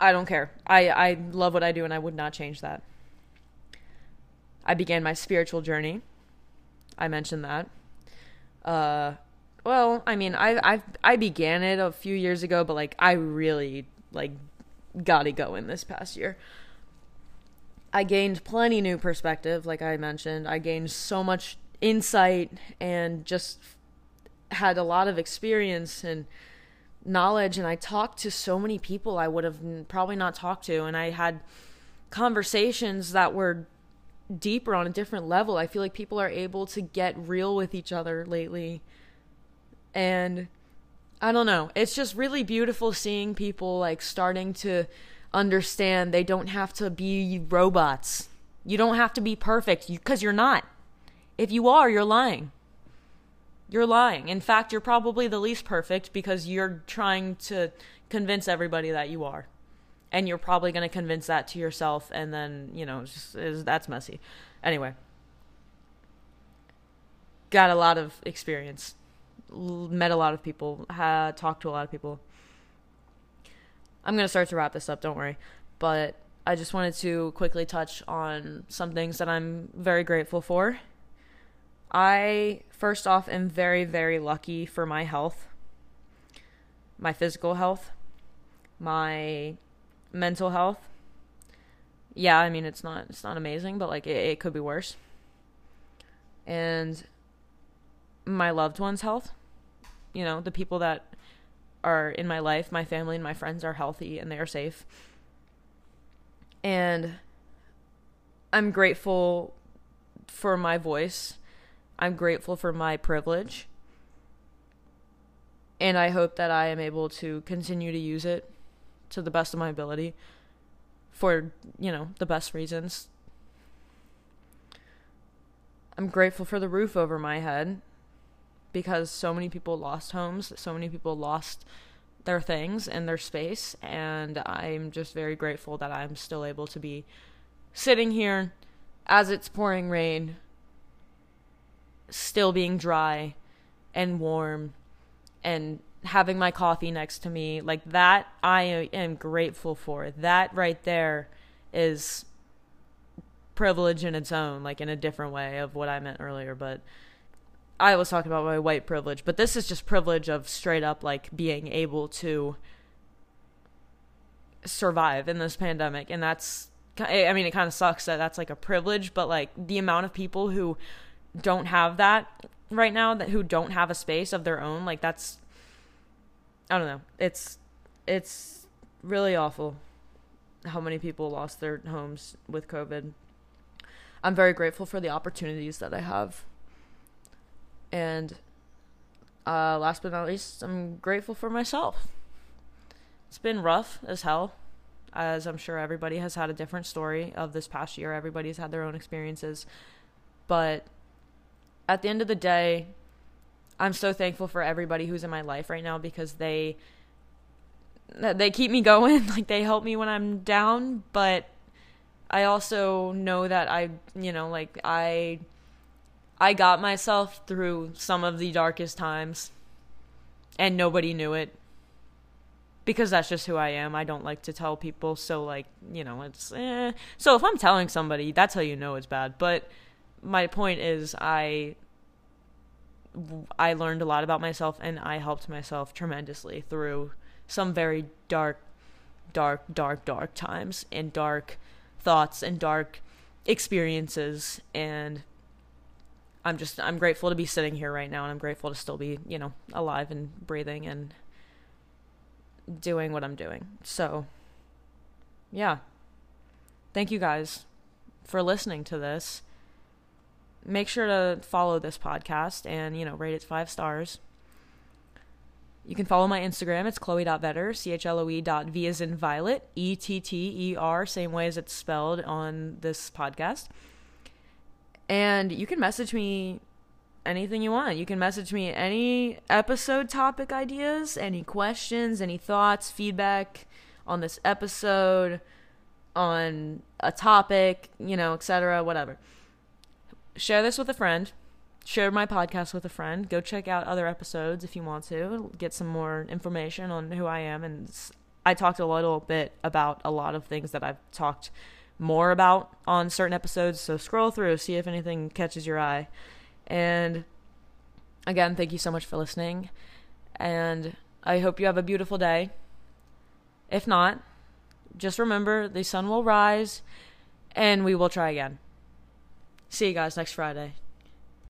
i don't care i i love what i do and i would not change that I began my spiritual journey. I mentioned that. Uh, well, I mean, I I I began it a few years ago, but like I really like got it going this past year. I gained plenty new perspective, like I mentioned. I gained so much insight and just had a lot of experience and knowledge and I talked to so many people I would have probably not talked to and I had conversations that were deeper on a different level. I feel like people are able to get real with each other lately. And I don't know. It's just really beautiful seeing people like starting to understand they don't have to be robots. You don't have to be perfect because you, you're not. If you are, you're lying. You're lying. In fact, you're probably the least perfect because you're trying to convince everybody that you are and you're probably going to convince that to yourself and then you know just, that's messy anyway got a lot of experience met a lot of people had talked to a lot of people i'm going to start to wrap this up don't worry. But i just wanted to quickly touch on some things that i'm very grateful for. I first off am very very lucky for my health my physical health my mental health. Yeah i mean it's not it's not amazing but like it, it could be worse. And my loved ones health you know the people that are in my life my family and my friends are healthy and they are safe. And i'm grateful for my voice. I'm grateful for my privilege. And i hope that i am able to continue to use it to the best of my ability for, you know, the best reasons. I'm grateful for the roof over my head because so many people lost homes, so many people lost their things and their space, and I'm just very grateful that I'm still able to be sitting here as it's pouring rain, still being dry and warm and having my coffee next to me. Like that i am grateful for. That right there is privilege in its own like in a different way of what i meant earlier but i was talking about my white privilege but this is just privilege of straight up like being able to survive in this pandemic and that's i mean it kind of sucks that that's like a privilege but like the amount of people who don't have that right now that who don't have a space of their own like that's I don't know. It's it's really awful how many people lost their homes with COVID. I'm very grateful for the opportunities that I have. And uh, last but not least, I'm grateful for myself. It's been rough as hell, as I'm sure everybody has had a different story of this past year. Everybody's had their own experiences. But at the end of the day, I'm so thankful for everybody who's in my life right now because they they keep me going, like they help me when I'm down, but I also know that I, you know, like I I got myself through some of the darkest times and nobody knew it because that's just who I am. I don't like to tell people, so like you know, it's eh. so if I'm telling somebody, that's how you know it's bad. But my point is, I I learned a lot about myself, and I helped myself tremendously through some very dark, dark, dark, dark times and dark thoughts and dark experiences and I'm just I'm grateful to be sitting here right now and I'm grateful to still be, you know, alive and breathing and doing what I'm doing. So, yeah. Thank you guys for listening to this. Make sure to follow this podcast and, you know, rate it five stars. You can follow my Instagram. It's chloe.vetter, C-H-L-O-E dot V as in violet, E-T-T-E-R, same way as it's spelled on this podcast. And you can message me anything you want. You can message me any episode topic ideas, any questions, any thoughts, feedback on this episode, on a topic, you know, etc., whatever. Share this with a friend. Share my podcast with a friend. Go check out other episodes if you want to. Get some more information on who I am and I talked a little bit about a lot of things that I've talked more about on certain episodes, so scroll through, see if anything catches your eye. And again, thank you so much for listening. And I hope you have a beautiful day. If not, just remember the sun will rise and we will try again. See you guys next Friday.